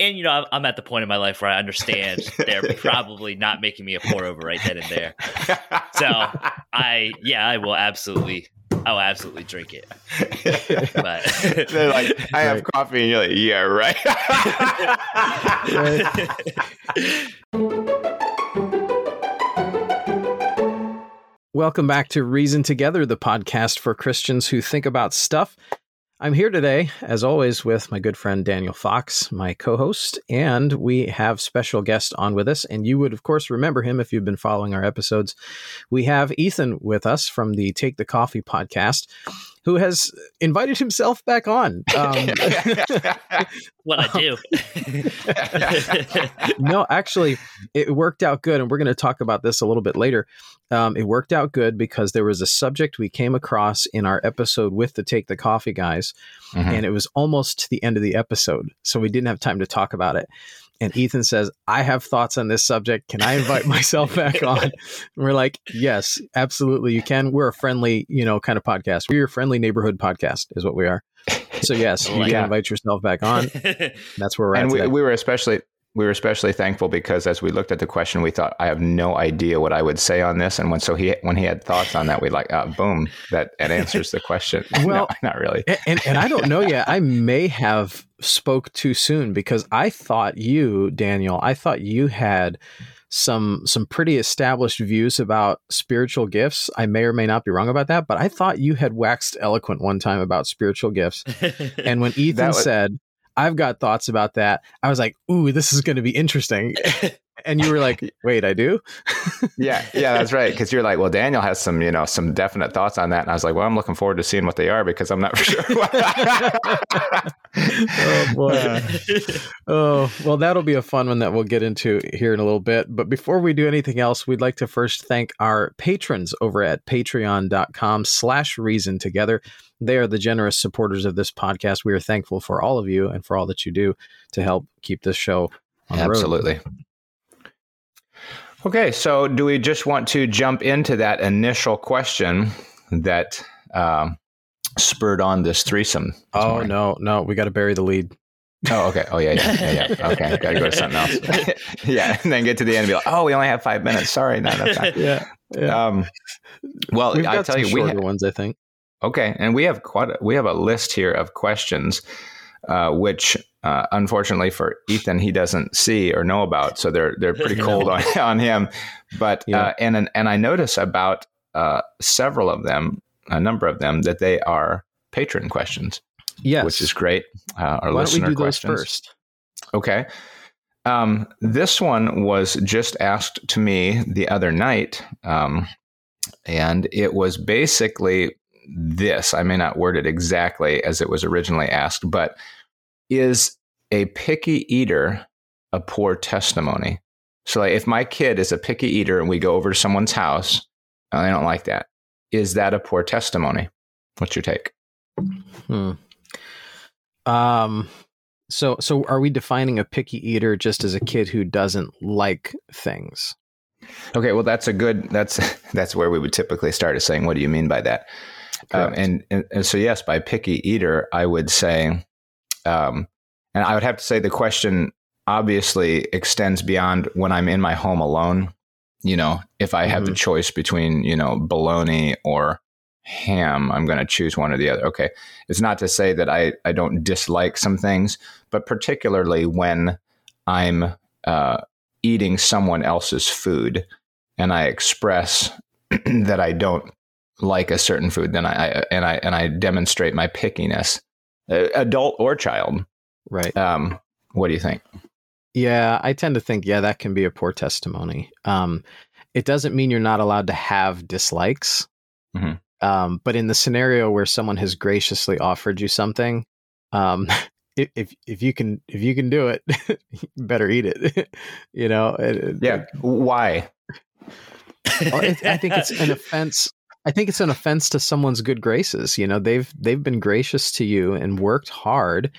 and you know, I'm, I'm at the point in my life where I understand they're probably not making me a pour over right then and there. So I, yeah, I will absolutely, I will absolutely drink it. But They're like, I have Right. coffee, and you're like, yeah, right. Welcome back to Reason Together, the podcast for Christians who think about stuff. I'm here today, as always, with my good friend Daniel Fox, my co host, and we have special guest on with us. And you would, of course, remember him if you've been following our episodes. We have Ethan with us from the Take the Coffee podcast, who has invited himself back on. Um, what I do. no, actually, it worked out good, and we're going to talk about this a little bit later. Um, it worked out good because there was a subject we came across in our episode with the Take the Coffee guys, Mhm. and it was almost to the end of the episode, so we didn't have time to talk about it. And Ethan says, "I have thoughts on this subject. Can I invite myself back on?" And we're like, "Yes, absolutely, you can. We're a friendly, you know, kind of podcast. We're your friendly neighborhood podcast, is what we are. So yes, you Like can it. invite yourself back on. That's where we're at and we, we were especially we were especially thankful because as we looked at the question, we thought, I have no idea what I would say on this. And when so he when he had thoughts on that, we like, uh, boom, that that answers the question. Well- no, not really. and, and and I don't know yet. I may have spoke too soon because I thought you, Daniel, I thought you had some some pretty established views about spiritual gifts. I may or may not be wrong about that, but I thought you had waxed eloquent one time about spiritual gifts. And when Ethan was- said, "I've got thoughts about that," I was like, "Ooh, this is going to be interesting." And you were like, "Wait, I do." Yeah, yeah, that's right. Because you're like, well, Daniel has some, you know, some definite thoughts on that, and I was like, well, I'm looking forward to seeing what they are because I'm not sure. Oh boy. Oh, well, that'll be a fun one that we'll get into here in a little bit. But before we do anything else, we'd like to first thank our patrons over at patreon.com slash reason together. They are the generous supporters of this podcast. We are thankful for all of you and for all that you do to help keep this show Absolutely. road. Okay, so do we just want to jump into that initial question that um, spurred on this threesome? this Oh, morning? no, no. We got to bury the lead. Oh, okay. Oh, yeah, yeah, yeah. yeah. Okay, got to go to something else. yeah, and then get to the end and be like, oh, we only have five minutes. Sorry, no, that's not. Yeah. yeah. Um, well, I tell you, we shorter ha- ones, I think. Okay, and we have quite a, we have a list here of questions, uh, which uh, unfortunately for Ethan he doesn't see or know about, so they're they're pretty cold on, on him. But Yeah. uh, and and I notice about uh, several of them, a number of them, that they are patron questions, Yes. which is great. Uh, our Why listener do questions. first? Okay. Um, this one was just asked to me the other night. Um, and it was basically this. I may not word it exactly as it was originally asked, but is a picky eater a poor testimony? So, like, if my kid is a picky eater and we go over to someone's house and they don't like that, is that a poor testimony? What's your take? Hmm. Um. So, so are we defining a picky eater just as a kid who doesn't like things? Okay, well, that's a good. That's that's where we would typically start is saying, "What do you mean by that?" Um, and, and and so, yes, by picky eater, I would say, um, and I would have to say the question obviously extends beyond when I'm in my home alone. You know, if I have the choice between you know bologna or ham, I'm going to choose one or the other. Okay, it's not to say that I I don't dislike some things, but particularly when I'm uh, eating someone else's food and I express that I don't like a certain food, then I, I and I and I demonstrate my pickiness, adult or child. Right. Um, what do you think? Yeah, I tend to think, yeah, that can be a poor testimony. Um, it doesn't mean you're not allowed to have dislikes. Mhm. Um, but in the scenario where someone has graciously offered you something, um, if, if if you can if you can do it, you better eat it. you know. It- it- Yeah, why? I think it's an offense. I think it's an offense to someone's good graces. You know, they've they've been gracious to you and worked hard.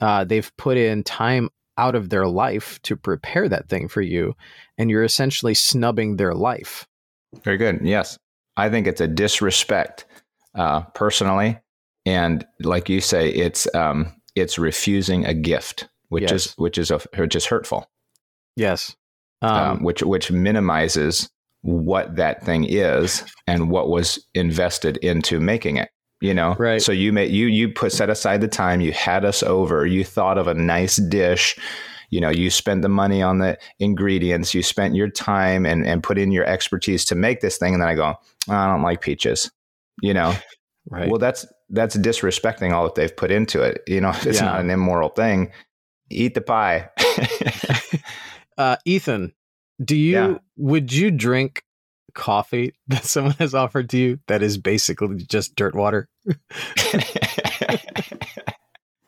Uh, they've put in time out of their life to prepare that thing for you, and you're essentially snubbing their life. Very good. Yes, I think it's a disrespect, uh, personally, and like you say, it's um, it's refusing a gift which Yes. is which is a, which is hurtful, Yes. um, Um, which which minimizes what that thing is and what was invested into making it. You know, Right. So you made you you put set aside the time. You had us over. You thought of a nice dish. You know, you spent the money on the ingredients. You spent your time and and put in your expertise to make this thing. And then I go, "Oh, I don't like peaches. You know, right. well, that's that's disrespecting all that they've put into it. You know, it's Yeah. not an immoral thing. Eat the pie. uh, Ethan, do you Yeah. would you drink coffee that someone has offered to you that is basically just dirt water?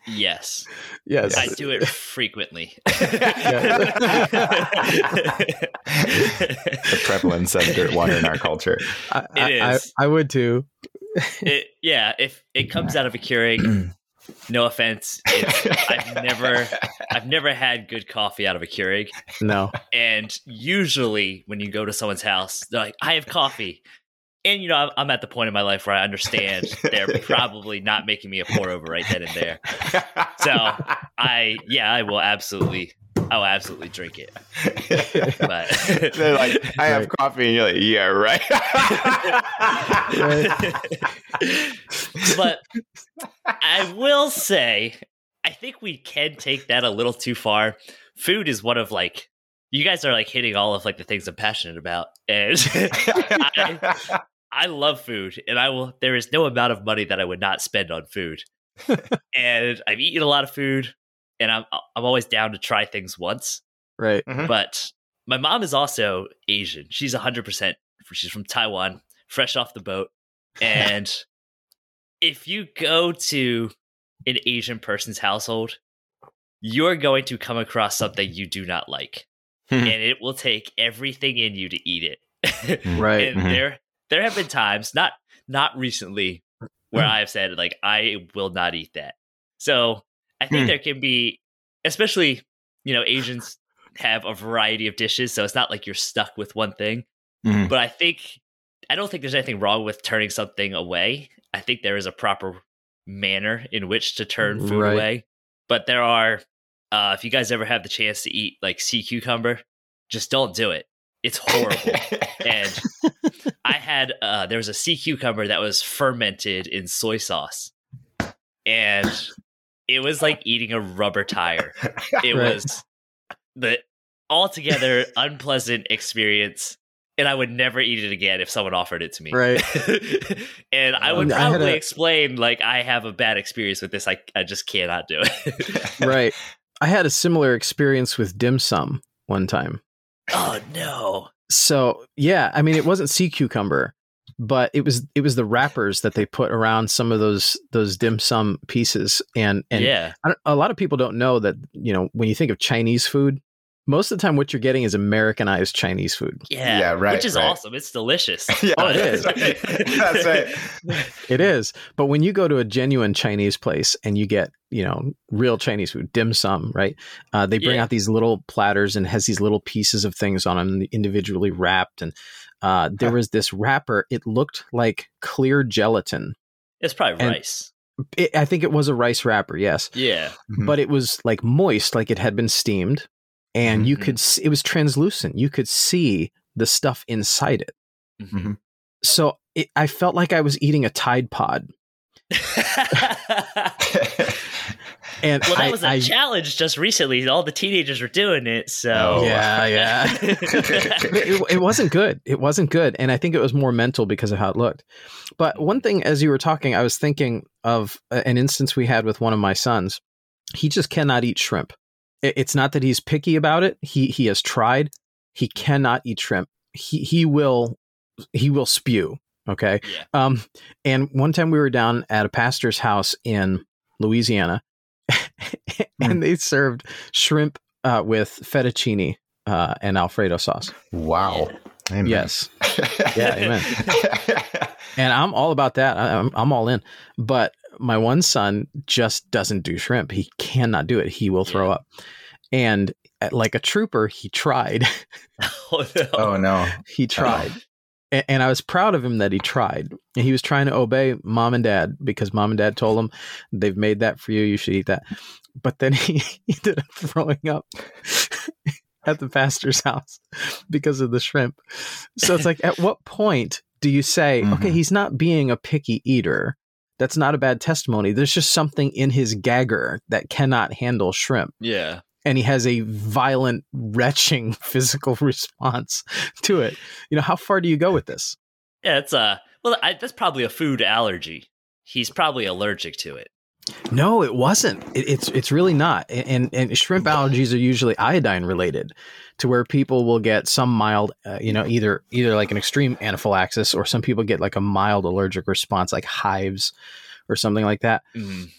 Yes, Yes. I do it frequently. the prevalence of dirt water in our culture. I, It I- I- is. I, would too. it, yeah, if it comes out of a Keurig, no offense, it's, I've never, I've never had good coffee out of a Keurig. No. And usually, when you go to someone's house, they're like, "I have coffee," and you know, I'm, I'm at the point in my life where I understand they're probably not making me a pour over right then and there. So I, yeah, I will absolutely, I will absolutely drink it. But They're like, I have Right. coffee, and you're like, yeah, right. but I will say, I think we can take that a little too far. Food is one of like you guys are like hitting all of like the things I'm passionate about, and I, I love food, and I will. There is no amount of money that I would not spend on food, and I've eaten a lot of food, and I'm uh, I'm always down to try things once. Right. Mm-hmm. But my mom is also Asian. She's 100%. She's from Taiwan, fresh off the boat. And if you go to an Asian person's household, you're going to come across something you do not like. Hmm. and it will take everything in you to eat it. Right. and Mhm. there there have been times, not not recently, where I've said like I will not eat that. So I think Hmm. there can be, especially you know Asians have a variety of dishes, so it's not like you're stuck with one thing. Mhm. But I think I don't think there's anything wrong with turning something away. I think there is a proper manner in which to turn food Right. away. But there are, uh, if you guys ever have the chance to eat like sea cucumber, just don't do it. It's horrible. and I had uh, there was a sea cucumber that was fermented in soy sauce, and it was like eating a rubber tire. It Right. was the altogether unpleasant experience, and I would never eat it again if someone offered it to me. Right. and I would probably a- explain like I have a bad experience with this. I I just cannot do it. Right. I had a similar experience with dim sum one time. oh no. So yeah, I mean, it wasn't sea cucumber, but it was it was the wrappers that they put around some of those those dim sum pieces, and and yeah. I a lot of people don't know that you know when you think of Chinese food, most of the time what you're getting is Americanized Chinese food. Yeah. Yeah, right, Which is right. awesome. It's delicious. yeah, Oh, it is. that's right. it is. but when you go to a genuine Chinese place and you get you know real Chinese food, dim sum, right? Uh, they bring Yeah. out these little platters and has these little pieces of things on them, individually wrapped, and uh, there was this wrapper. It looked like clear gelatin. It's probably And- rice. It, I think it was a rice wrapper, yes, Yeah. Mhm. but it was like moist, like it had been steamed, and you Mhm. could. s- It was translucent. You could see the stuff inside it. Mhm. So it, I felt like I was eating a Tide Pod, and well, that I, was a I- challenge just recently. All the teenagers were doing it. So Oh. Yeah, yeah. it, it wasn't good. It wasn't good, and I think it was more mental because of how it looked. But one thing, as you were talking, I was thinking of an instance we had with one of my sons. He just cannot eat shrimp. It- It's not that he's picky about it. He he has tried. He cannot eat shrimp. He he will he will spew. Okay. Yeah. Um. And one time we were down at a pastor's house in Louisiana, and they served shrimp uh, with fettuccine uh, and Alfredo sauce. wow. Amen. Yes, Yeah, amen. and I'm all about that. I, I'm I'm all in. But my one son just doesn't do shrimp. He cannot do it. He will throw Yeah. up. And uh, like a trooper, he tried. oh no. oh no. he tried. and, and I was proud of him that he tried. And he was trying to obey mom and dad because mom and dad told him they've made that for you. You should eat that. But then he, he ended up throwing up at the pastor's house because of the shrimp. So it's like, at what point do you say, Mhm. okay, he's not being a picky eater? That's not a bad testimony. There's just something in his gagger that cannot handle shrimp Yeah. and he has a violent retching physical response to it you know how far do you go with this Yeah, it's uh well I, that's probably a food allergy. He's probably allergic to it. No it wasn't it, it's it's really not and and shrimp allergies are usually iodine related to where people will get some mild uh, you know either either like an extreme anaphylaxis or some people get like a mild allergic response like hives or something like that Mm.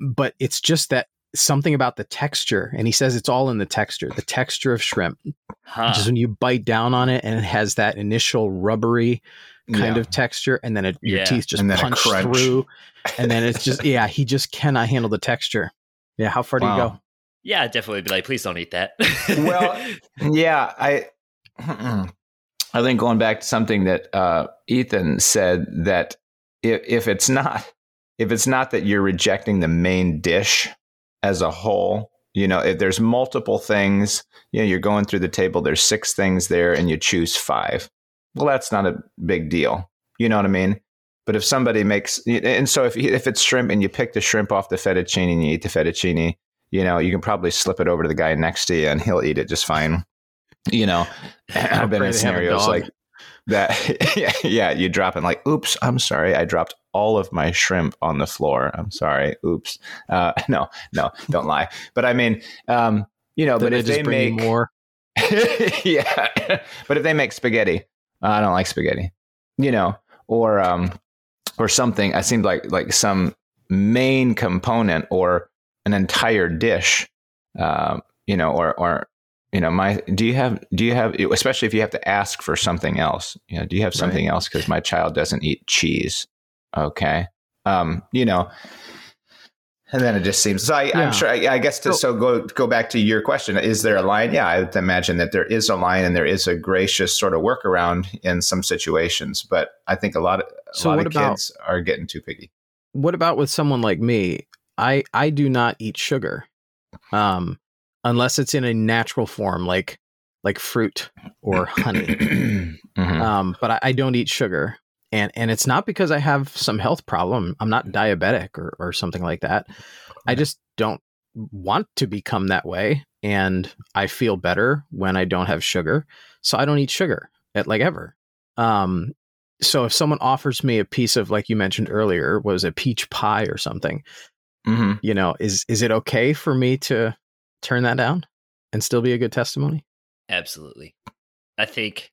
but it's just that something about the texture and he says it's all in the texture the texture of shrimp Huh. just when you bite down on it and it has that initial rubbery kind Yeah. of texture and then it, your Yeah. teeth just And then punch crunch. through and then it's just yeah he just cannot handle the texture yeah how far do you go Yeah, I'd definitely be like, please don't eat that. Well, yeah, I I think going back to something that uh, Ethan said that if, if it's not if it's not that you're rejecting the main dish as a whole, you know, if there's multiple things, you know, you're going through the table, there's six things there, and you choose five. Well, that's not a big deal. You know what I mean? But if somebody makes, and so if if it's shrimp and you pick the shrimp off the fettuccine and you eat the fettuccine, you know, you can probably slip it over to the guy next to you and he'll eat it just fine. You know, I've been in they have a scenarios like that. yeah, yeah, you drop it like, oops, I'm sorry. I dropped all of my shrimp on the floor. I'm sorry. Oops. Uh, no, no, don't lie. But I mean, um, you know, Then but if they make, more yeah, but if they make spaghetti, I don't like spaghetti, you know, or, um, or something, I seemed like, like some main component or an entire dish, um, you know, or, or, you know, my, do you have, do you have, especially if you have to ask for something else, you know, do you have something else? Cause my child doesn't eat cheese. Okay. Um, you know, and then it just seems so. I, Yeah. I'm sure. I, I guess to So- so go go back to your question: Is there a line? Yeah, I would imagine that there is a line, and there is a gracious sort of workaround in some situations. But I think a lot of a So lot of about- kids are getting too picky. what about with someone like me i i do not eat sugar um unless it's in a natural form like like fruit or honey Mhm. um, but I, I don't eat sugar, and and it's not because I have some health problem. I'm not diabetic or or something like that. I just don't want to become that way, and I feel better when I don't have sugar, so I don't eat sugar at like ever. Um, so if someone offers me a piece of like you mentioned earlier was a peach pie or something, Mhm. you know, is is it okay for me to turn that down and still be a good testimony? Absolutely. I think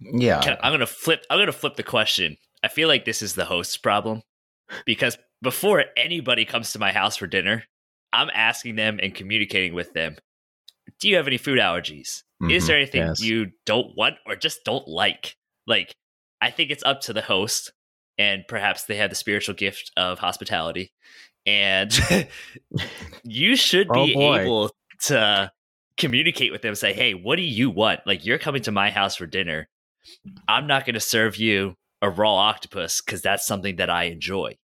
Yeah. Can- I'm gonna flip. I'm gonna flip the question. I feel like this is the host's problem because before anybody comes to my house for dinner, I'm asking them and communicating with them. Do you have any food allergies? Is Mhm. there anything Yes. you don't want or just don't like? Like, I think it's up to the host, and perhaps they have the spiritual gift of hospitality, and you should Oh, be boy. able to communicate with them. Say, hey, what do you want? Like, you're coming to my house for dinner. I'm not going to serve you a raw octopus because that's something that I enjoy.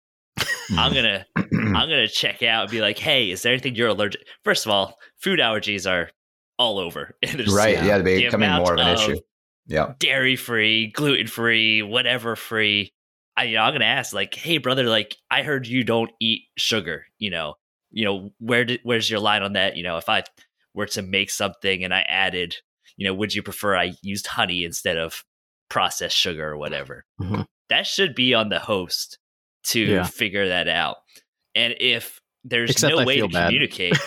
I'm mm. gonna I'm gonna check out and be like, hey, is there anything you're allergic? First of all, food allergies are all over. Right. Yeah, the they're becoming amount more of an of issue. Yeah. Dairy free, gluten free, whatever free. I you know, I'm gonna ask like, hey brother, like I heard you don't eat sugar. You know, you know where did where's your line on that? You know, if I were to make something and I added, you know, would you prefer I used honey instead of processed sugar or whatever? Mhm. That should be on the host to Yeah. figure that out. And if there's Except no I way to bad. communicate,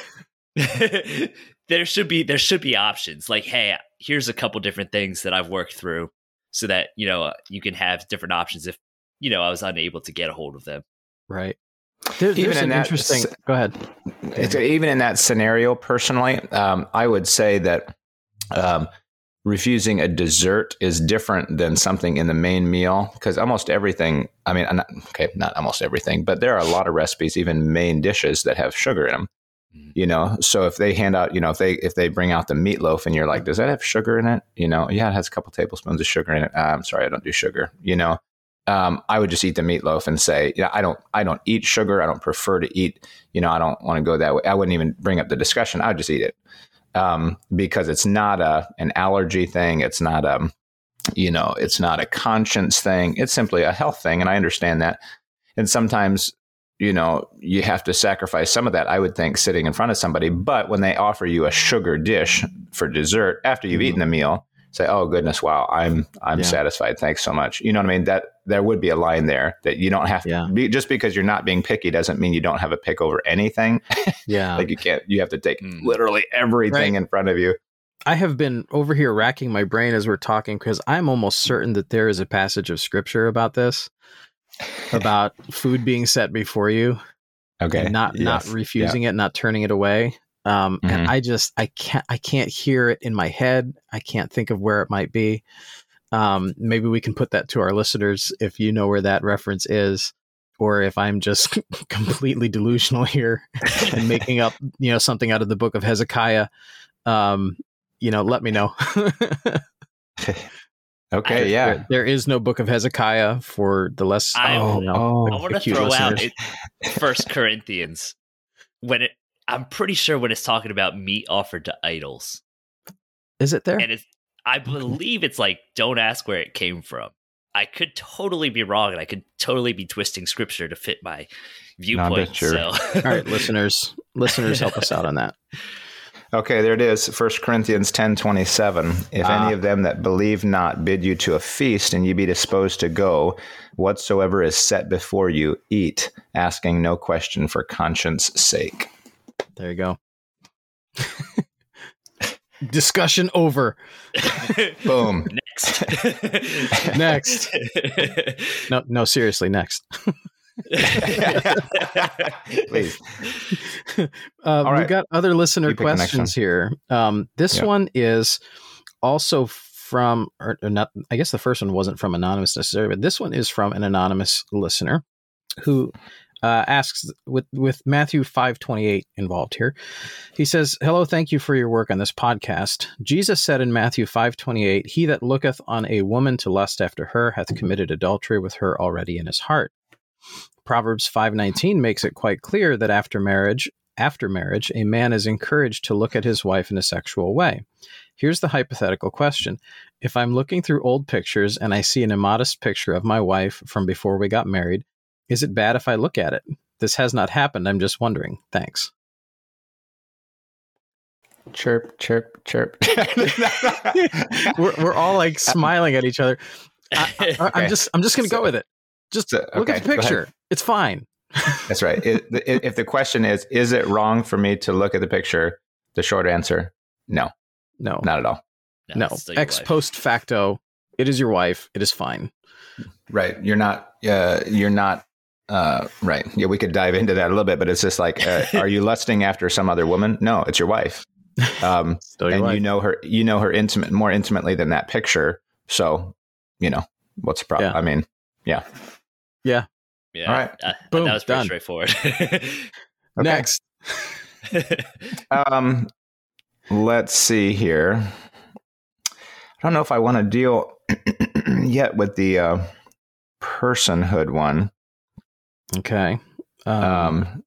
there should be there should be options. Like, hey, here's a couple different things that I've worked through, so that you know you can have different options if you know I was unable to get a hold of them. Right. There, Even there's in an that interesting. Go ahead. It's, even in that scenario, personally, um, I would say that um, refusing a dessert is different than something in the main meal because almost everything. I mean, not, okay, not almost everything, but there are a lot of recipes, even main dishes, that have sugar in them. Mhm. You know, so if they hand out, you know, if they if they bring out the meatloaf and you're like, does that have sugar in it? You know, yeah, it has a couple tablespoons of sugar in it. Uh, I'm sorry, I don't do sugar. You know, um, I would just eat the meatloaf and say, yeah, I don't, I don't eat sugar. I don't prefer to eat. You know, I don't want to go that way. I wouldn't even bring up the discussion. I would just eat it um, because it's not a an allergy thing. It's not a, you know, it's not a conscience thing. It's simply a health thing, and I understand that. And sometimes, you know, you have to sacrifice some of that. I would think sitting in front of somebody, but when they offer you a sugar dish for dessert after you've Mhm. eaten the meal, say, "Oh goodness, wow, I'm I'm Yeah. satisfied. Thanks so much." You know what I mean? That there would be a line there that you don't have to Yeah. be just because you're not being picky doesn't mean you don't have a pick over anything. Yeah. like you can't you have to take Mm. literally everything Right. in front of you. I have been over here racking my brain as we're talking because I'm almost certain that there is a passage of scripture about this, about food being set before you, Okay. and not not Yes. refusing it, not turning it away. Um, And Mhm. I just I can't I can't hear it in my head. I can't think of where it might be. Um, maybe we can put that to our listeners if you know where that reference is, or if I'm just completely delusional here and making up you know something out of the book of Hezekiah. Um, you know, let me know. Okay, I- yeah. There- there is no book of Hezekiah for the less. I- you know, oh, I want to acute throw out listeners. it, First Corinthians when it. I'm pretty sure when it's talking about meat offered to idols, is it there? and it's. I believe it's like don't ask where it came from. I could totally be wrong, and I could totally be twisting scripture to fit my viewpoint. sure. So, All right, listeners, listeners, help us out on that. Okay, there it is. First Corinthians ten twenty seven. If Ah. any of them that believe not bid you to a feast, and ye be disposed to go, whatsoever is set before you, eat, asking no question for conscience sake. There you go. Discussion over. Boom. next, Next. No, no, seriously, next. Please. Uh, We've got other listener You pick the next questions here. Um, this Yeah. one is also from, or, or not. I guess the first one wasn't from anonymous necessarily, but this one is from an anonymous listener who uh, asks with with Matthew five twenty eight involved here. He says, "Hello, thank you for your work on this podcast. Jesus said in Matthew five twenty eight, He that looketh on a woman to lust after her hath committed adultery with her already in his heart." Proverbs 5:19 makes it quite clear that after marriage, after marriage, a man is encouraged to look at his wife in a sexual way. Here's the hypothetical question. If I'm looking through old pictures and I see an immodest picture of my wife from before we got married, is it bad if I look at it? This has not happened. I'm just wondering. Thanks. Chirp, chirp, chirp. we're, we're all like smiling at each other. I, am Okay. just I'm just going to go with it. Just So, look at the picture. It's fine. That's right. It, it, if the question is, is it wrong for me to look at the picture? The short answer, no, No. not at all. no. it's still your Ex wife. post facto, it is your wife. It is fine. Right. You're not, uh, you're not, uh, right. Yeah, we could dive into that a little bit, but it's just like, uh, are you lusting after some other woman? No, it's your wife. Um, Still your and wife. you know her, you know her intimate, more intimately than that picture. So, you know, what's the problem? Yeah. I mean, Yeah. Yeah, yeah. All right. Uh, Boom, that was pretty done. straightforward. Next. Um, let's see here. I don't know if I want to deal yet with the uh, personhood one. Okay. Um, Um,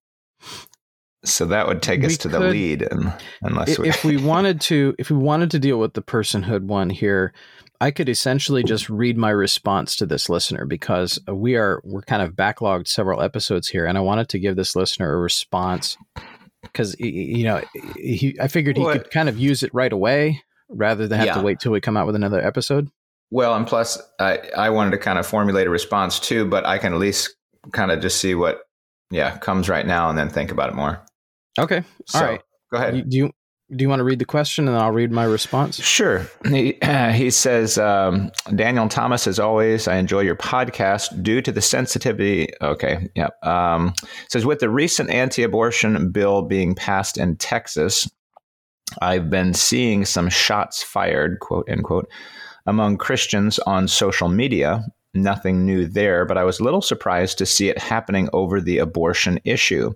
so that would take us to the lead, and, unless we, if we wanted to, if we wanted to deal with the personhood one here, I could essentially just read my response to this listener because we are we're kind of backlogged several episodes here, and I wanted to give this listener a response because you know he, I figured he Well, could kind of use it right away rather than have Yeah. to wait till we come out with another episode. well, and plus, I I wanted to kind of formulate a response too, but I can at least kind of just see what yeah comes right now, and then think about it more. Okay. So, All right. go ahead. Do you do you want to read the question and then I'll read my response? Sure. He, he says, um, Daniel Thomas, as always, I enjoy your podcast due to the sensitivity. Okay. Yep. Um, says, with the recent anti abortion bill being passed in Texas, I've been seeing some shots fired, quote unquote, among Christians on social media. Nothing new there, but I was a little surprised to see it happening over the abortion issue.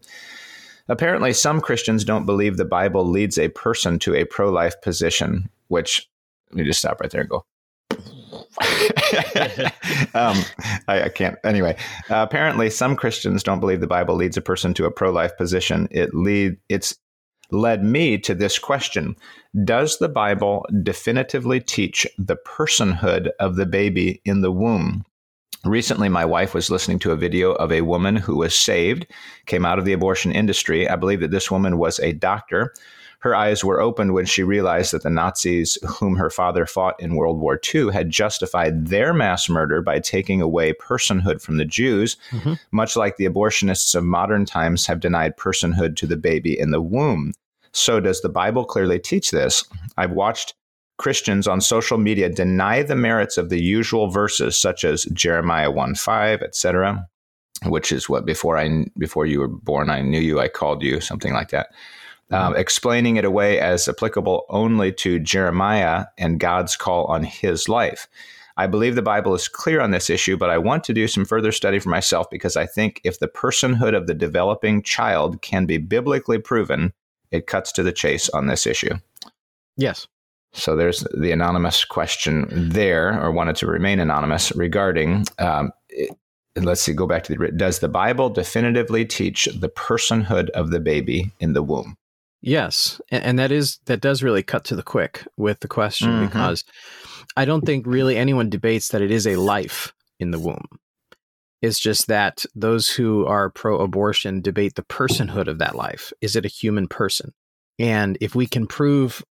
Apparently, some Christians don't believe the Bible leads a person to a pro life position, which, let me just stop right there and go. um, I, I, can't. Anyway, uh, apparently, some Christians don't believe the Bible leads a person to a pro-life position. It lead. It's led me to this question: Does the Bible definitively teach the personhood of the baby in the womb? Recently, my wife was listening to a video of a woman who was saved, came out of the abortion industry. I believe that this woman was a doctor her eyes were opened when she realized that the Nazis, whom her father fought in World War II, had justified their mass murder by taking away personhood from the Jews, mm-hmm. much like the abortionists of modern times have denied personhood to the baby in the womb. So, does the Bible clearly teach this? I've watched Christians on social media deny the merits of the usual verses, such as Jeremiah 1 5, etc., which is what before I before you were born, I knew you, I called you, something like that um, explaining it away as applicable only to Jeremiah and God's call on his life. I believe the Bible is clear on this issue, but I want to do some further study for myself because I think if the personhood of the developing child can be biblically proven, it cuts to the chase on this issue. Yes. So there's the anonymous question there, or wanted to remain anonymous regarding. Um, it, let's see, go back to the. Does the Bible definitively teach the personhood of the baby in the womb? Yes, and, that is that does really cut to the quick with the question mm-hmm. because I don't think really anyone debates that it is a life in the womb. It's just that those who are pro-abortion debate the personhood of that life. Is it a human person? And if we can prove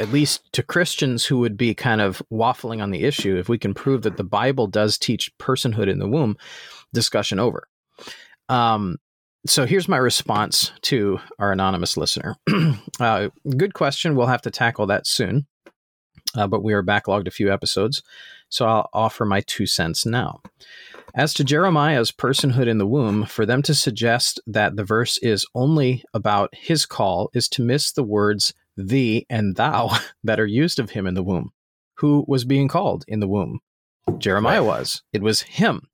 at least to Christians who would be kind of waffling on the issue, if we can prove that the Bible does teach personhood in the womb, discussion over. Um, so here's my response to our anonymous listener. uh, good question. We'll have to tackle that soon, uh, but we are backlogged a few episodes, so I'll offer my two cents now. As to Jeremiah's personhood in the womb, for them to suggest that the verse is only about his call is to miss the words thee and thou that are used of him in the womb. Who was being called in the womb? Jeremiah was. It was him.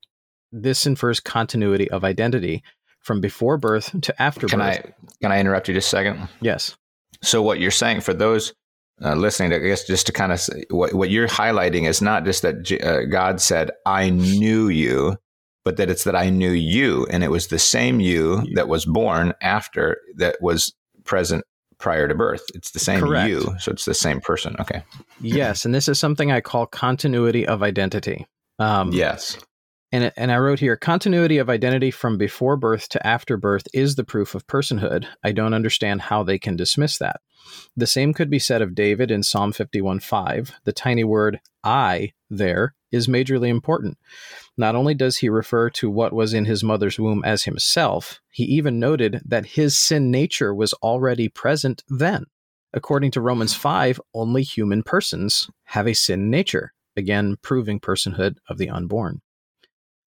This infers continuity of identity from before birth to after can birth. I can I interrupt you just a second? Yes. So what you're saying for those uh, listening, I guess just to kind of say, what what you're highlighting is not just that uh, God said, "I knew you," but that it's that I knew you, and it was the same you that was born after that was present prior to birth. It's the same Correct. you, so it's the same person. Okay. yes, and this is something I call continuity of identity. Um, yes. And, and I wrote here continuity of identity from before birth to after birth is the proof of personhood. I don't understand how they can dismiss that. The same could be said of David in Psalm 51 5. The tiny word I there is majorly important. Not only does he refer to what was in his mother's womb as himself, he even noted that his sin nature was already present then. According to Romans 5, only human persons have a sin nature, again, proving personhood of the unborn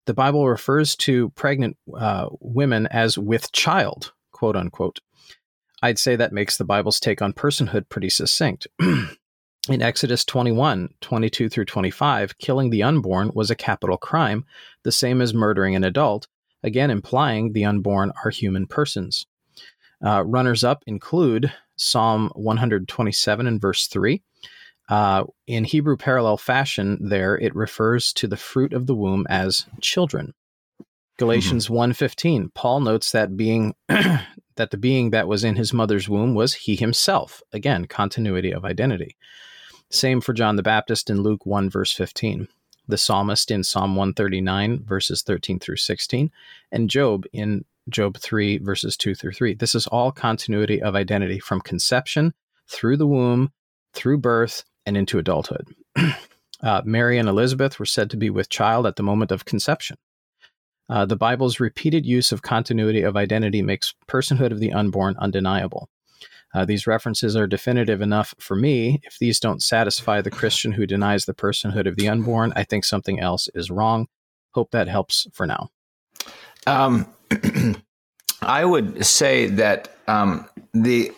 the Bible refers to pregnant uh, women as with child, quote unquote. I'd say that makes the Bible's take on personhood pretty succinct. In Exodus 21, 22 through 25, killing the unborn was a capital crime, the same as murdering an adult, again implying the unborn are human persons. Uh, runners up include Psalm 127 and verse 3, uh, in Hebrew parallel fashion, there it refers to the fruit of the womb as children. Galatians mm-hmm. 1:15 Paul notes that being that the being that was in his mother's womb was he himself again continuity of identity same for John the Baptist in Luke 1 verse 15 the psalmist in Psalm 139 verses 13 through 16 and Job in Job 3 verses 2 through 3 this is all continuity of identity from conception through the womb through birth and into adulthood. uh, Mary and Elizabeth were said to be with child at the moment of conception. Uh, the Bible's repeated use of continuity of identity makes personhood of the unborn undeniable. Uh, these references are definitive enough for me. If these don't satisfy the Christian who denies the personhood of the unborn, I think something else is wrong. Hope that helps for now. Um, I would say that um, the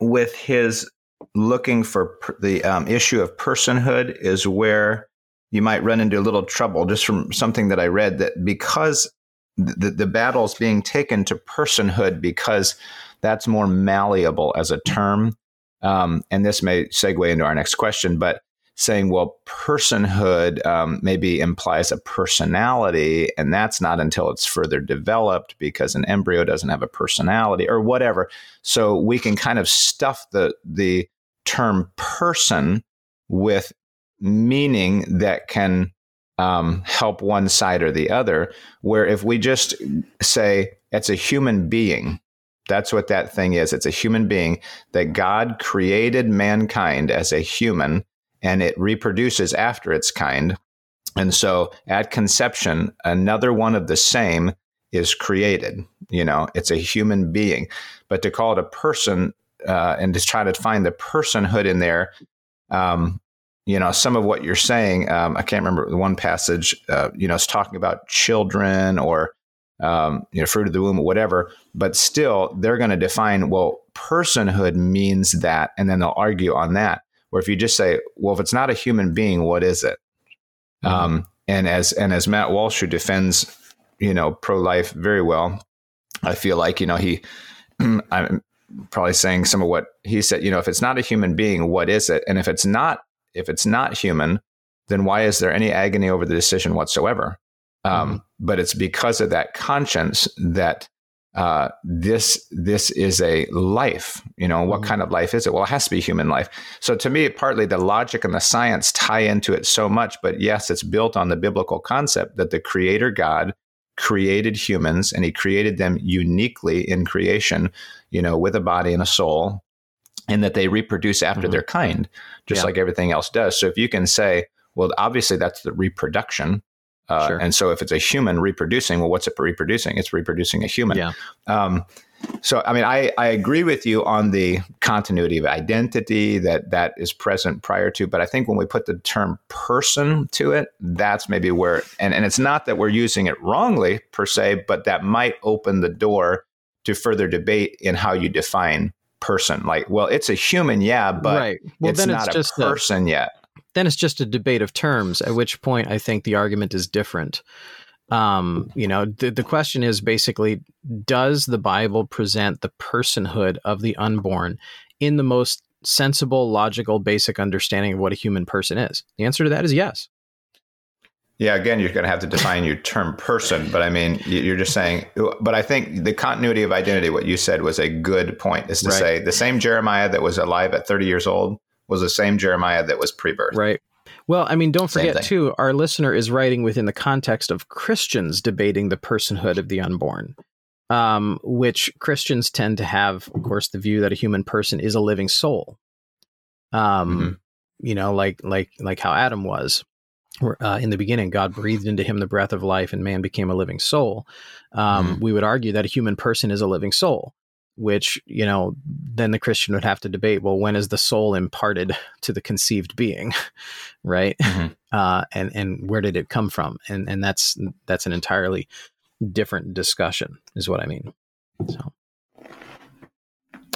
with his looking for the um, issue of personhood is where you might run into a little trouble just from something that I read that because the, the battle's being taken to personhood because that's more malleable as a term. Um, and this may segue into our next question, but saying, well, personhood um, maybe implies a personality, and that's not until it's further developed because an embryo doesn't have a personality or whatever. So we can kind of stuff the the term person with meaning that can um, help one side or the other. Where if we just say it's a human being, that's what that thing is. It's a human being that God created mankind as a human and it reproduces after its kind. And so at conception, another one of the same is created. You know, it's a human being. But to call it a person uh, and to try to find the personhood in there, um, you know, some of what you're saying, um, I can't remember the one passage, uh, you know, it's talking about children or, um, you know, fruit of the womb or whatever, but still they're going to define, well, personhood means that, and then they'll argue on that. Where if you just say, well, if it's not a human being, what is it? Mm-hmm. Um, and as and as Matt Walsh, who defends, you know, pro life very well, I feel like you know he, I'm probably saying some of what he said. You know, if it's not a human being, what is it? And if it's not, if it's not human, then why is there any agony over the decision whatsoever? Um, mm-hmm. But it's because of that conscience that uh, this this is a life. You know, what mm-hmm. kind of life is it? Well, it has to be human life. So to me, partly the logic and the science tie into it so much. But yes, it's built on the biblical concept that the Creator God created humans and He created them uniquely in creation. You know, with a body and a soul, and that they reproduce after mm-hmm. their kind, just yeah. like everything else does. So if you can say, well, obviously that's the reproduction uh, sure. And so if it's a human reproducing, well, what's it reproducing? It's reproducing a human. Yeah. Um, so, I mean, I, I agree with you on the continuity of identity that that is present prior to, but I think when we put the term person to it, that's maybe where, and, and it's not that we're using it wrongly per se, but that might open the door to further debate in how you define person. Like, well, it's a human, yeah, but right. well, it's not it's a person a, yet then it's just a debate of terms. At which point, I think the argument is different. Um, you know, the, the question is basically Does the Bible present the personhood of the unborn in the most sensible, logical, basic understanding of what a human person is? The answer to that is yes. Yeah, again, you're going to have to define your term person, but I mean, you're just saying, but I think the continuity of identity, what you said was a good point, is to right. say the same Jeremiah that was alive at 30 years old was the same Jeremiah that was pre-birth. Right. Well, I mean, don't forget too, our listener is writing within the context of Christians debating the personhood of the unborn. Um, which Christians tend to have, of course, the view that a human person is a living soul. Um, mm-hmm. you know, like like like how Adam was. Uh, in the beginning, God breathed into him the breath of life, and man became a living soul. Um, mm-hmm. We would argue that a human person is a living soul which you know then the christian would have to debate well when is the soul imparted to the conceived being right? Mm-hmm. uh, and and where did it come from? And and that's that's an entirely different discussion is what i mean so.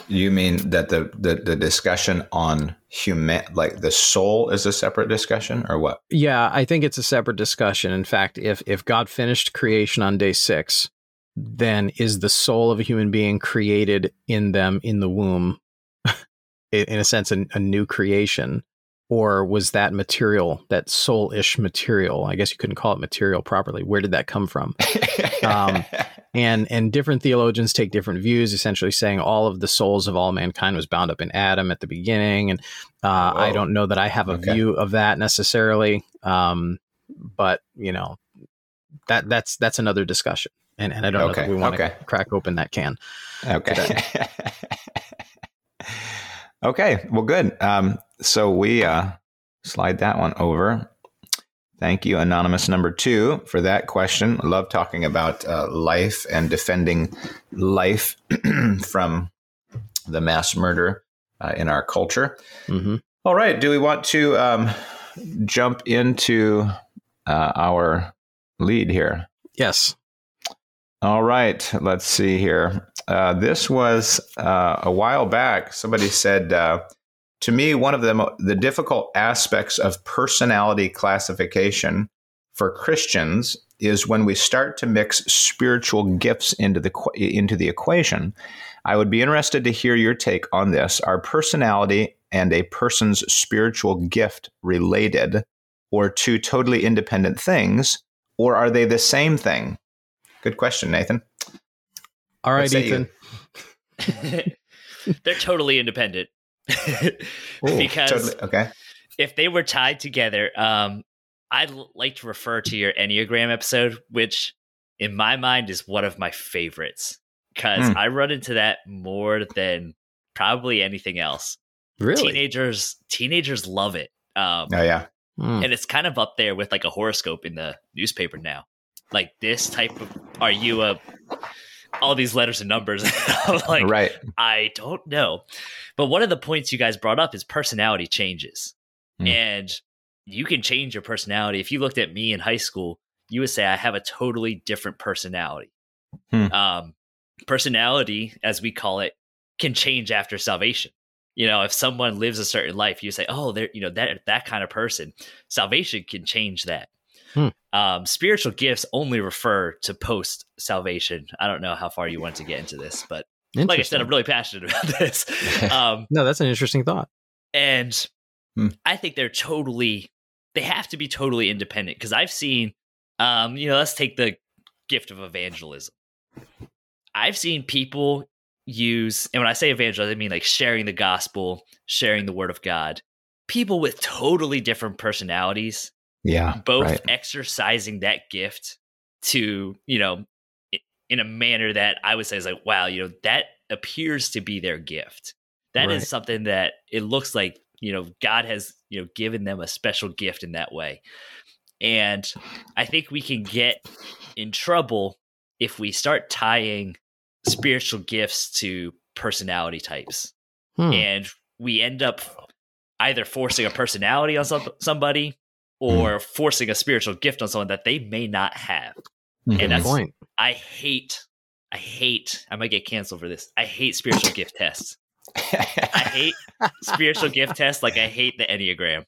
You mean that the, the the discussion on human like the soul is a separate discussion or what? Yeah i think it's a separate discussion. In fact if if god finished creation on day six then is the soul of a human being created in them in the womb, in a sense, a, a, new creation? Or was that material, that soul ish material? I guess you couldn't call it material properly. Where did that come from? um, and and different theologians take different views, essentially saying all of the souls of all mankind was bound up in Adam at the beginning. And uh, I don't know that I have a okay. view of that necessarily, um, but you know that that's that's another discussion and, and I don't okay. know if we want okay. to crack open that can. Okay. okay. Well, good. Um, so we uh, slide that one over. Thank you, anonymous number two, for that question. I love talking about uh, life and defending life from the mass murder uh, in our culture. Mm-hmm. All right. Do we want to um, jump into uh, our lead here? Yes. All right, let's see here. Uh, this was uh, a while back. Somebody said uh, to me, one of the the difficult aspects of personality classification for Christians is when we start to mix spiritual gifts into the into the equation. I would be interested to hear your take on this. Are personality and a person's spiritual gift related, or two totally independent things, or are they the same thing? Good question, Nathan. All right, Ethan. They're totally independent. Ooh, because totally, okay. if they were tied together, um, I'd like to refer to your Enneagram episode, which in my mind is one of my favorites because Hmm. I run into that more than probably anything else. Really? Teenagers, teenagers love it. Um, Oh yeah. Hmm. and it's kind of up there with like a horoscope in the newspaper now. Like this type of, are you a, all these letters and numbers? Like, right. I don't know. But one of the points you guys brought up is personality changes. Hmm. And you can change your personality. If you looked at me in high school, you would say I have a totally different personality. Hmm. Um, personality, as we call it, can change after salvation. You know, if someone lives a certain life, you say, "Oh, they're you know that that kind of person." Salvation can change that. Hmm. Um, spiritual gifts only refer to post salvation. I don't know how far you want to get into this, but like I said, I'm really passionate about this. Um, no, that's an interesting thought. and Hmm. I think they're totally, they have to be totally independent because I've seen, um, you know, let's take the gift of evangelism. I've seen people use, and when I say evangelism, I mean like sharing the gospel, sharing the word of God. People with totally different personalities, Yeah. both Right. exercising that gift to, you know, in a manner that I would say is like, wow, you know, that appears to be their gift. That is Right. something that it looks like, you know, God has, you know, given them a special gift in that way. And I think we can get in trouble if we start tying spiritual gifts to personality types Hmm. and we end up either forcing a personality on some, somebody or forcing a spiritual gift on someone that they may not have. Mhm. And that's point. I hate I hate I might get canceled for this. I hate spiritual gift tests. I hate spiritual gift tests like I hate the Enneagram.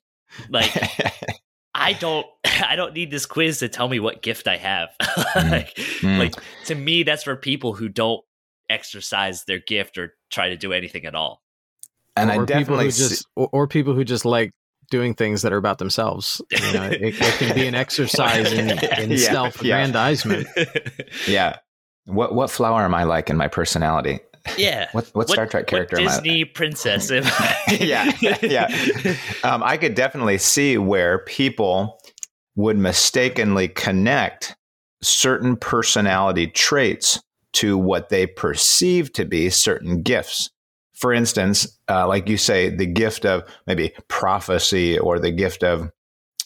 Like I don't I don't need this quiz to tell me what gift I have. like, Mm. like to me that's for people who don't exercise their gift or try to do anything at all. and or I people definitely who see- just or, or people who just like doing things that are about themselves. You know, it, it can be an exercise in, in Yeah, self-aggrandizement. yeah. What what flower am I like in my personality? yeah. What what Star Trek character what am I? Disney princess am I? Yeah, yeah. Um, I could definitely see where people would mistakenly connect certain personality traits to what they perceive to be certain gifts. For instance, uh, like you say, the gift of maybe prophecy or the gift of,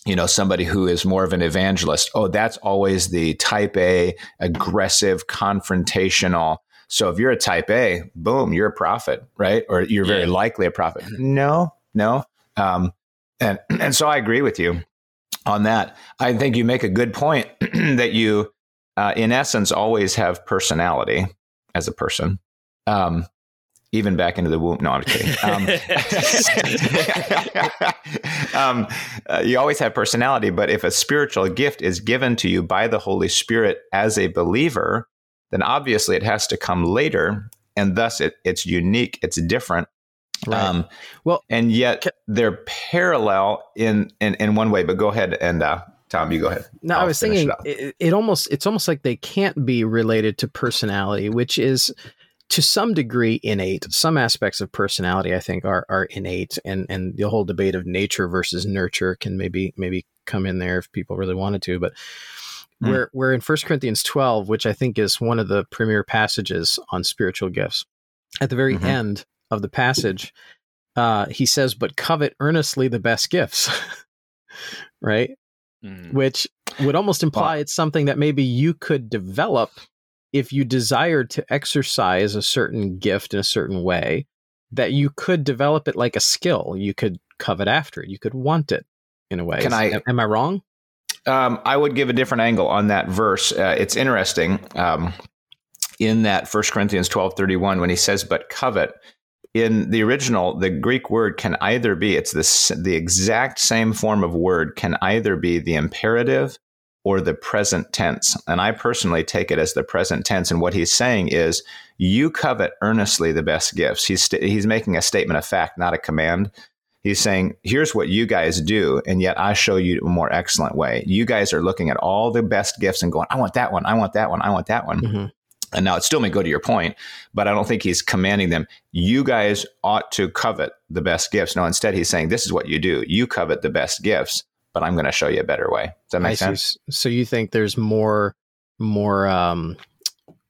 you know, somebody who is more of an evangelist. Oh, that's always the type A, aggressive, confrontational. So if you're a type A, boom, you're a prophet, right? Or you're very Yeah. likely a prophet. No, no. Um, and and so I agree with you on that. I think you make a good point that you, uh, in essence, always have personality as a person. Um, even back into the womb. No, I'm kidding. Um, um, uh, you always have personality, but if a spiritual gift is given to you by the Holy Spirit as a believer, then obviously it has to come later, and thus it, it's unique, it's different. Right. Um, Well- and yet they're parallel in, in in one way. But go ahead and uh, Tom, you go ahead. No, I was thinking it it, it almost it's almost like they can't be related to personality, which is to some degree innate. Some aspects of personality, I think, are are innate, and and the whole debate of nature versus nurture can maybe maybe come in there if people really wanted to. But Hmm. we're we're in 1 Corinthians twelve, which I think is one of the premier passages on spiritual gifts. At the very Mhm. end of the passage, uh, he says, "But covet earnestly the best gifts." right Mm. which would almost imply it's something that maybe you could develop if you desired to exercise a certain gift in a certain way that you could develop it like a skill you could covet after it you could want it in a way Can I- am, i wrong Um, I would give a different angle on that verse. Uh, it's interesting um, in that 1 Corinthians twelve thirty one when he says, "But covet." In the original, the Greek word can either be it's the the exact same form of word can either be the imperative or the present tense. And I personally take it as the present tense. And what he's saying is, you covet earnestly the best gifts. He's, st- he's making a statement of fact, not a command. He's saying, here's what you guys do, and yet I show you a more excellent way. You guys are looking at all the best gifts and going, I want that one, I want that one, I want that one. Mm-hmm. And now it still may go to your point, but I don't think he's commanding them. You guys ought to covet the best gifts. No, instead he's saying, this is what you do. You covet the best gifts but I'm going to show you a better way. Does that make I sense? See. So you think there's more, more, um,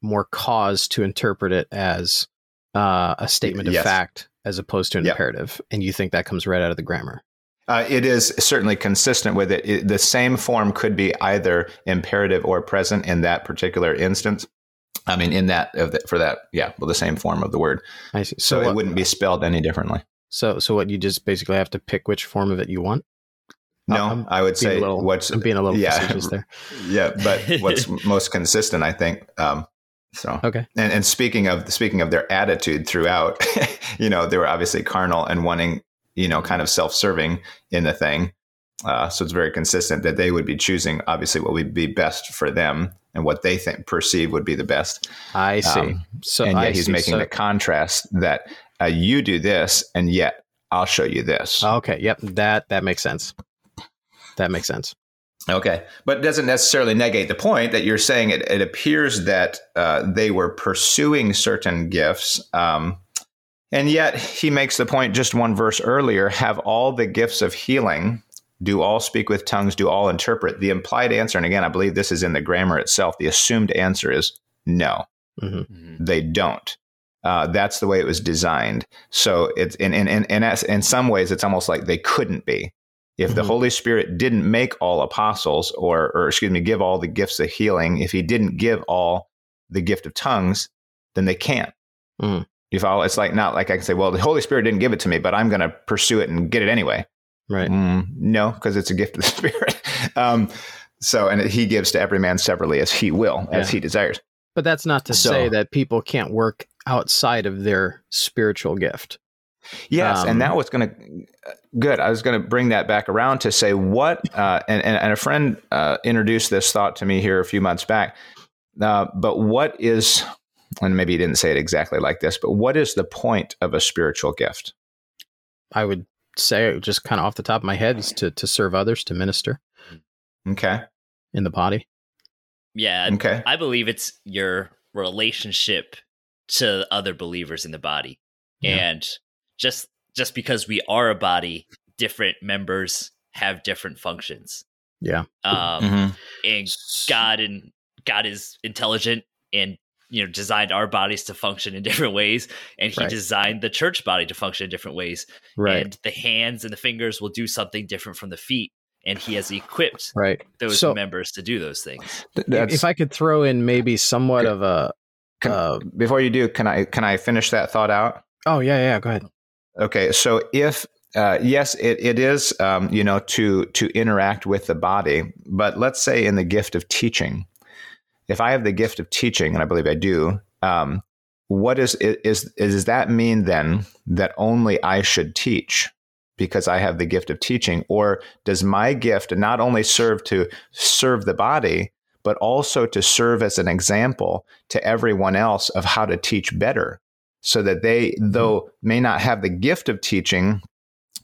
more cause to interpret it as uh, a statement of yes. fact as opposed to an yep. imperative, and you think that comes right out of the grammar? Uh, it is certainly consistent with it. it. The same form could be either imperative or present in that particular instance. I mean, in that of the, for that, yeah, well, the same form of the word. I see. So, so what, it wouldn't be spelled any differently. So, so what you just basically have to pick which form of it you want. No, I'm i would say little, what's I'm being a little yeah, there. Yeah, but what's most consistent, I think. Um, so okay. And, and speaking of speaking of their attitude throughout, you know, they were obviously carnal and wanting, you know, kind of self-serving in the thing. Uh, so it's very consistent that they would be choosing obviously what would be best for them and what they think perceive would be the best. I see. Um, so and yet I he's see. making so, the contrast that uh, you do this, and yet I'll show you this. Okay. Yep. That that makes sense. That makes sense. Okay, but it doesn't necessarily negate the point that you're saying. It, it appears that uh, they were pursuing certain gifts, um, and yet he makes the point just one verse earlier: have all the gifts of healing, do all speak with tongues, do all interpret. The implied answer, and again, I believe this is in the grammar itself. The assumed answer is no, mm-hmm. mm-hmm. they don't. Uh, that's the way it was designed. So it's in in in in, in some ways, it's almost like they couldn't be if mm-hmm. the Holy Spirit didn't make all apostles, or, or excuse me, give all the gifts of healing, if He didn't give all the gift of tongues, then they can't. Mm. You follow? It's like not like I can say, well, the Holy Spirit didn't give it to me, but I'm going to pursue it and get it anyway. Right? Mm, no, because it's a gift of the Spirit. um, so, and He gives to every man severally as He will, yeah. as He desires. But that's not to so, say that people can't work outside of their spiritual gift. Yes, um, and that was going to good. I was going to bring that back around to say what, uh, and, and, a friend uh, introduced this thought to me here a few months back. Uh, but what is, and maybe he didn't say it exactly like this, but what is the point of a spiritual gift? I would say, just kind of off the top of my head, is to to serve others, to minister. Okay. In the body. Yeah. Okay. I believe it's your relationship to other believers in the body, yeah. and just just because we are a body, different members have different functions. Yeah. Um, mm-hmm. and God and God is intelligent and you know designed our bodies to function in different ways and he right. designed the church body to function in different ways right and the hands and the fingers will do something different from the feet and he has equipped right those so, members to do those things if i could throw in maybe somewhat of a can, uh, before you do can i can i finish that thought out oh yeah yeah go ahead Okay, so if uh, yes, it, it is um, you know to to interact with the body, but let's say in the gift of teaching, if I have the gift of teaching, and I believe I do, um, what is is is does that mean then that only I should teach because I have the gift of teaching, or does my gift not only serve to serve the body, but also to serve as an example to everyone else of how to teach better? So that they, mm-hmm. though may not have the gift of teaching,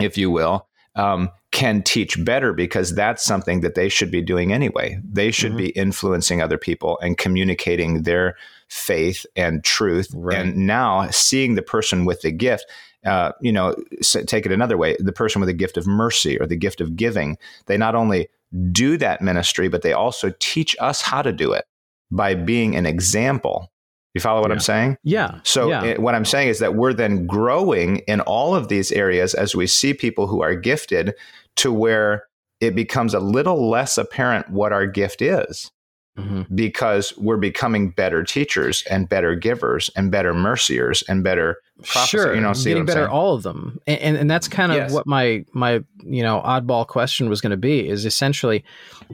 if you will, um, can teach better because that's something that they should be doing anyway. They should mm-hmm. be influencing other people and communicating their faith and truth. Right. And now seeing the person with the gift, uh, you know, take it another way the person with the gift of mercy or the gift of giving, they not only do that ministry, but they also teach us how to do it by being an example you follow what yeah. I'm saying? Yeah. So yeah. It, what I'm saying is that we're then growing in all of these areas as we see people who are gifted to where it becomes a little less apparent what our gift is. Mm-hmm. Because we're becoming better teachers and better givers and better merciers and better prophets. Sure, you know, getting better, saying? all of them, and, and, and that's kind of yes. what my my you know oddball question was going to be is essentially,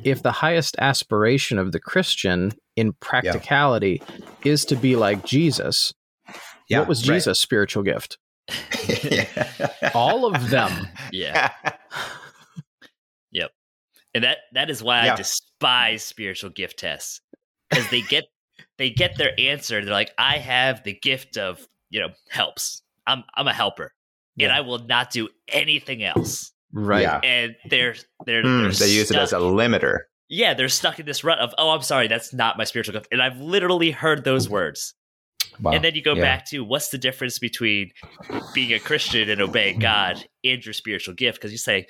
if the highest aspiration of the Christian in practicality yeah. is to be like Jesus. Yeah, what was Jesus' right. spiritual gift? All of them. Yeah. yep. and that that is why Yeah. I despise spiritual gift tests because they get they get their answer. They're like, I have the gift of you know helps. I'm I'm a helper, and I will not do anything else. Right. Yeah. And they're they're, Hmm, they're they use it as a limiter. yeah they're stuck in this rut of oh I'm sorry that's not my spiritual gift, and I've literally heard those words. Wow. And then you go Yeah. back to what's the difference between being a Christian and obeying God and your spiritual gift? Because you say,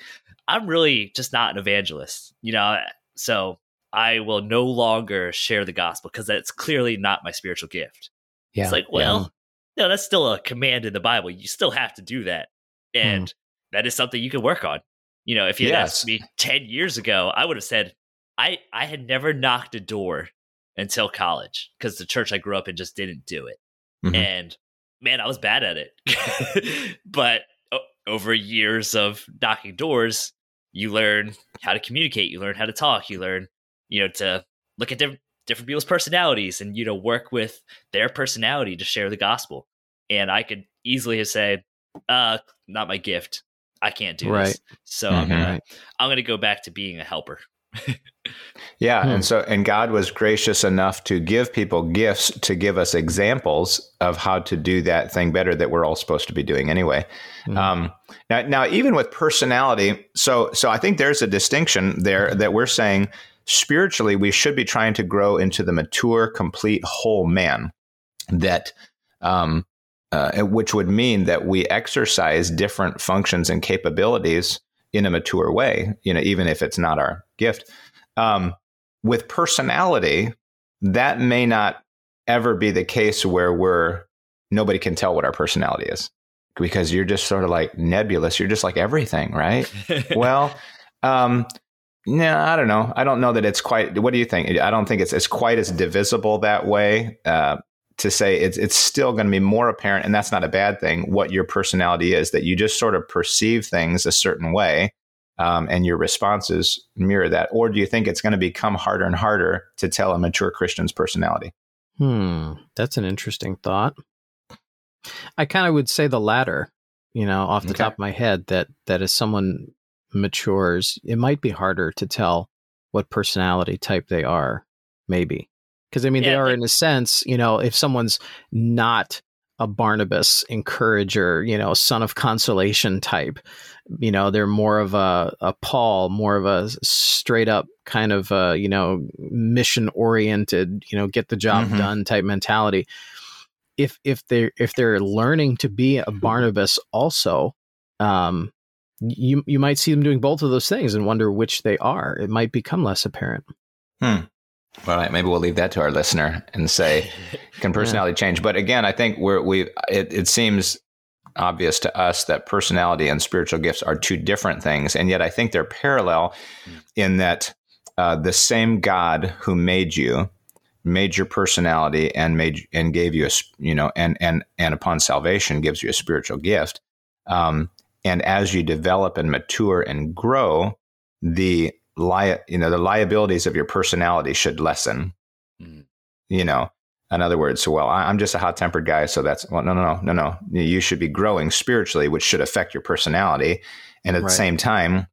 I'm really just not an evangelist, you know, so I will no longer share the gospel because that's clearly not my spiritual gift. Yeah. It's like, well, no, that's still a command in the Bible. You still have to do that. Hmm. And that is something you can work on. You know, if you Yes. asked me 10 years ago, I would have said, I, I had never knocked a door until college because the church I grew up in just didn't do it. Mhm. And man, I was bad at it. but o- over years of knocking doors, you learn how to communicate, you learn how to talk, you learn, you know, to look at different different people's personalities and you know work with their personality to share the gospel. And I could easily have said, uh, not my gift. I can't do Right. this. So I'm Mhm. gonna I'm gonna go back to being a helper. Yeah, Hmm. and so and God was gracious enough to give people gifts to give us examples of how to do that thing better that we're all supposed to be doing anyway. Mhm. Um, now, now, even with personality, so so I think there's a distinction there that we're saying spiritually we should be trying to grow into the mature, complete, whole man. That, um, uh, which would mean that we exercise different functions and capabilities in a mature way. You know, even if it's not our gift. Um, with personality, that may not ever be the case where we're nobody can tell what our personality is because you're just sort of like nebulous. You're just like everything, right? well, um, no, I don't know. I don't know that it's quite. What do you think? I don't think it's it's quite as divisible that way. Uh, to say it's it's still going to be more apparent, and that's not a bad thing. What your personality is, that you just sort of perceive things a certain way, um, and your responses mirror that. Or do you think it's going to become harder and harder to tell a mature Christian's personality? Hmm, that's an interesting thought. I kind of would say the latter, you know, off the Okay. top of my head that that as someone matures, it might be harder to tell what personality type they are, maybe. Because I mean, they are in a sense, you know, if someone's not a Barnabas encourager, you know, son of consolation type, you know, they're more of a, a Paul, more of a straight up kind of, uh, you know, mission oriented, you know, get the job Mhm. done type mentality. If if they're if they're learning to be a Barnabas also, um, you you might see them doing both of those things and wonder which they are. It might become less apparent. All right, maybe we'll leave that to our listener and say, can personality change? But again, I think we're we it, it seems obvious to us that personality and spiritual gifts are two different things, and yet I think they're parallel in that uh, the same God who made you made your personality and made and gave you a you know and and and upon salvation gives you a spiritual gift. Um, and as you develop and mature and grow, the li- you know the liabilities of your personality should lessen Mm. you know in other words well I- i'm just a hot tempered guy so that's well no no no no no you should be growing spiritually which should affect your personality and at Right. the same time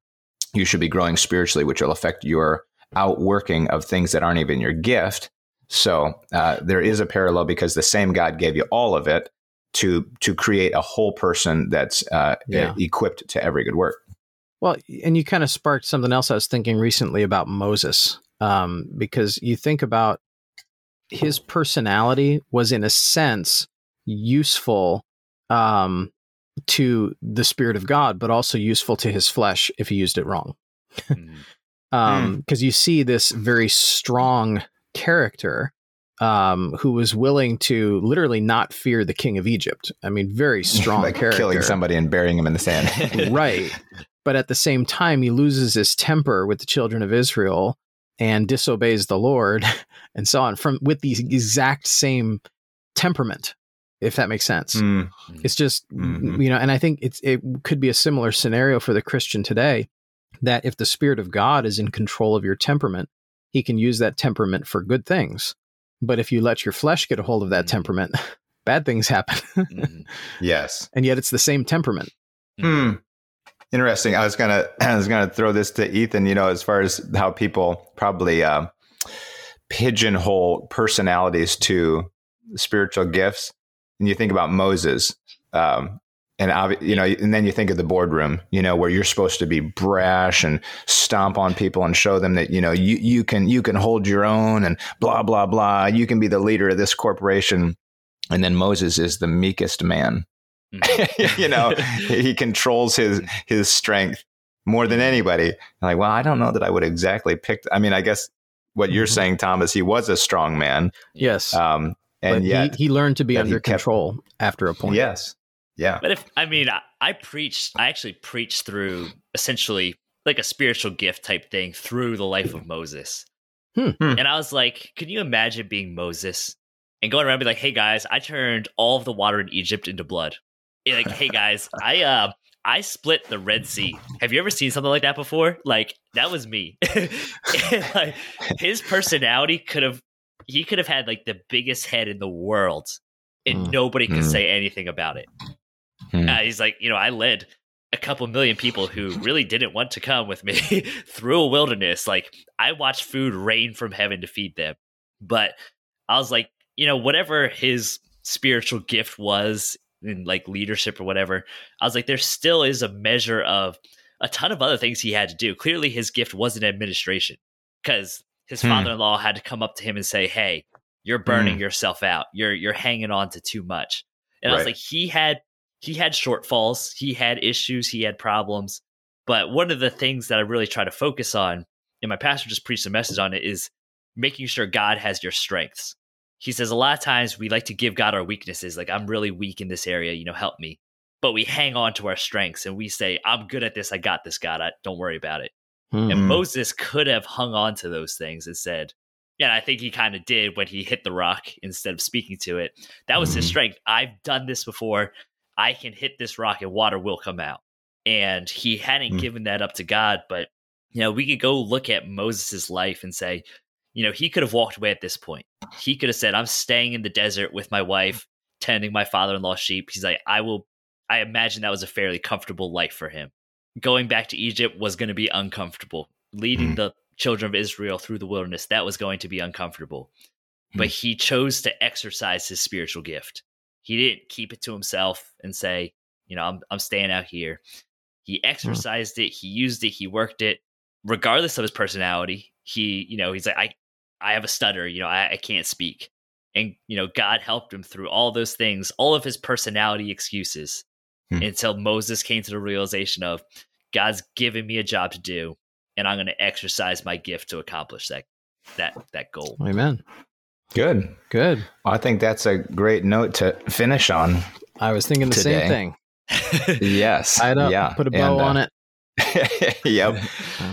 you should be growing spiritually which will affect your outworking of things that aren't even your gift so uh, there is a parallel because the same god gave you all of it to to create a whole person that's uh, Yeah. equipped to every good work Well, and you kind of sparked something else I was thinking recently about Moses, um, because you think about his personality was, in a sense, useful um, to the Spirit of God, but also useful to his flesh if he used it wrong. Mm. Um, because you see this very strong character um, who was willing to literally not fear the king of Egypt. I mean, very strong like character killing somebody and burying him in the sand right. But at the same time, he loses his temper with the children of Israel and disobeys the Lord and so on from with the exact same temperament, if that makes sense. Mm, It's just Mhm. you know, and I think it's it could be a similar scenario for the Christian today that if the Spirit of God is in control of your temperament, he can use that temperament for good things. But if you let your flesh get a hold of that Mhm. temperament, bad things happen. Mhm. yes and yet it's the same temperament. Hmm. Interesting. I was gonna I was gonna throw this to Ethan. You know, as far as how people probably uh, pigeonhole personalities to spiritual gifts, and you think about Moses, um, and you know, and then you think of the boardroom, you know, where you're supposed to be brash and stomp on people and show them that you know you you can you can hold your own and blah blah blah. You can be the leader of this corporation, and then Moses is the meekest man. Mm-hmm. you know, he controls his his strength more than anybody. I'm like, well, I don't know that I would exactly pick. I mean, I guess what you're mm-hmm. saying, Thomas, he was a strong man. Yes. Um, and but yet he, he learned to be under control kept, after a point. Yes. Yeah. But if I mean, I, I preached, I actually preached through essentially like a spiritual gift type thing through the life of Moses. Hmm. hmm. And I was like, can you imagine being Moses and going around and be like, hey guys, I turned all of the water in Egypt into blood. Like, hey guys, I uh I split the Red Sea. Have you ever seen something like that before? Like that was me. like his personality could have he could have had like the biggest head in the world and mm. nobody could mm. say anything about it. Hmm. Uh, he's like, you know, I led a couple million people who really didn't want to come with me through a wilderness. Like, I watched food rain from heaven to feed them. But I was like, you know, whatever his spiritual gift was in like leadership or whatever, I was like, there still is a measure of a ton of other things he had to do. Clearly, his gift wasn't administration because his hmm. father-in-law had to come up to him and say, "Hey, you're burning hmm. yourself out. You're you're hanging on to too much." And right. I was like, he had he had shortfalls, he had issues, he had problems. But one of the things that I really try to focus on, and my pastor just preached a message on it, is making sure God has your strengths. He says a lot of times we like to give God our weaknesses, like I'm really weak in this area, you know, help me. But we hang on to our strengths and we say, I'm good at this, I got this, God, I, don't worry about it. Mm-hmm. And Moses could have hung on to those things and said, yeah, I think he kind of did when he hit the rock instead of speaking to it. That was mm-hmm. his strength. I've done this before. I can hit this rock and water will come out. And he hadn't mm. given that up to God. But, you know, we could go look at Moses' life and say, you know, he could have walked away at this point. He could have said, I'm staying in the desert with my wife, tending my father in law's sheep. He's like, I will, I imagine that was a fairly comfortable life for him. Going back to Egypt was going to be uncomfortable. Leading mm. the children of Israel through the wilderness, that was going to be uncomfortable. Mm. But he chose to exercise his spiritual gift. He didn't keep it to himself and say, you know, I'm I'm staying out here. He exercised it, he used it, he worked it, regardless of his personality. He, you know, he's like, I I have a stutter, you know, I, I can't speak. And, you know, God helped him through all those things, all of his personality excuses, hmm. until Moses came to the realization of God's given me a job to do, and I'm gonna exercise my gift to accomplish that that that goal. Amen. Good. Good. Well, I think that's a great note to finish on. I was thinking the today. same thing. yes. I'd yeah. put a bow and, uh, on it. yep.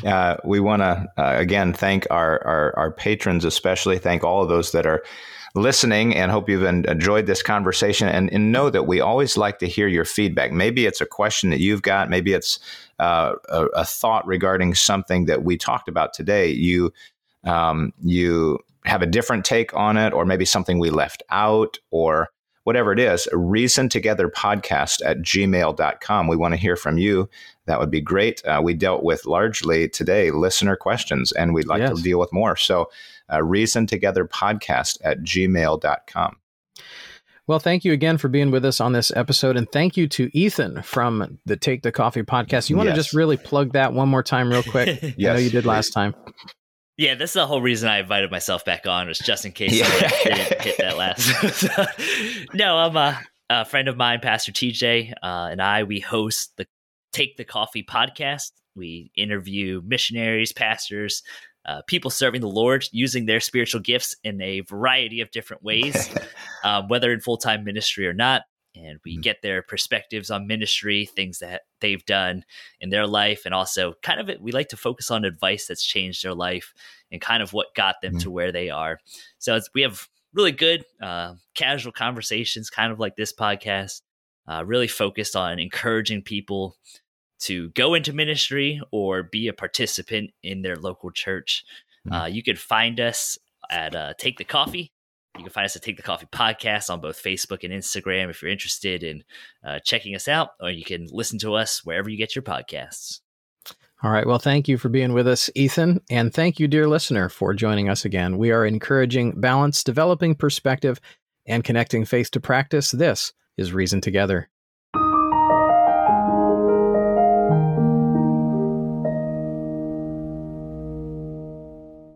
Uh, we want to uh, again thank our, our, our patrons, especially thank all of those that are listening, and hope you've enjoyed this conversation. And, and know that we always like to hear your feedback. Maybe it's a question that you've got. Maybe it's uh, a, a, thought regarding something that we talked about today. You um, you have a different take on it, or maybe something we left out, or whatever it is, reason together podcast at gmail.com. We want to hear from you. That would be great. Uh, we dealt with largely today listener questions, and we'd like yes. to deal with more. So, uh, reason together podcast at gmail.com. Well, thank you again for being with us on this episode. And thank you to Ethan from the Take the Coffee podcast. You want yes. to just really plug that one more time, real quick? yes. I know you did last time. Yeah, that's the whole reason I invited myself back on was just in case yeah. I didn't hit that last. no, I'm a, a, friend of mine, Pastor TJ, uh, and I. We host the Take the Coffee podcast. We interview missionaries, pastors, uh, people serving the Lord using their spiritual gifts in a variety of different ways, um, whether in full time ministry or not and we mm-hmm. get their perspectives on ministry, things that they've done in their life, and also kind of it, we like to focus on advice that's changed their life and kind of what got them mm-hmm. to where they are. So we have really good uh, casual conversations, kind of like this podcast, uh, really focused on encouraging people to go into ministry or be a participant in their local church. Mm-hmm. Uh, you can find us at uh, Take the Coffee You can find us at Take the Coffee Podcast on both Facebook and Instagram if you're interested in uh, checking us out, or you can listen to us wherever you get your podcasts. All right. Well, thank you for being with us, Ethan. And thank you, dear listener, for joining us again. We are encouraging balance, developing perspective, and connecting faith to practice. This is Reason Together.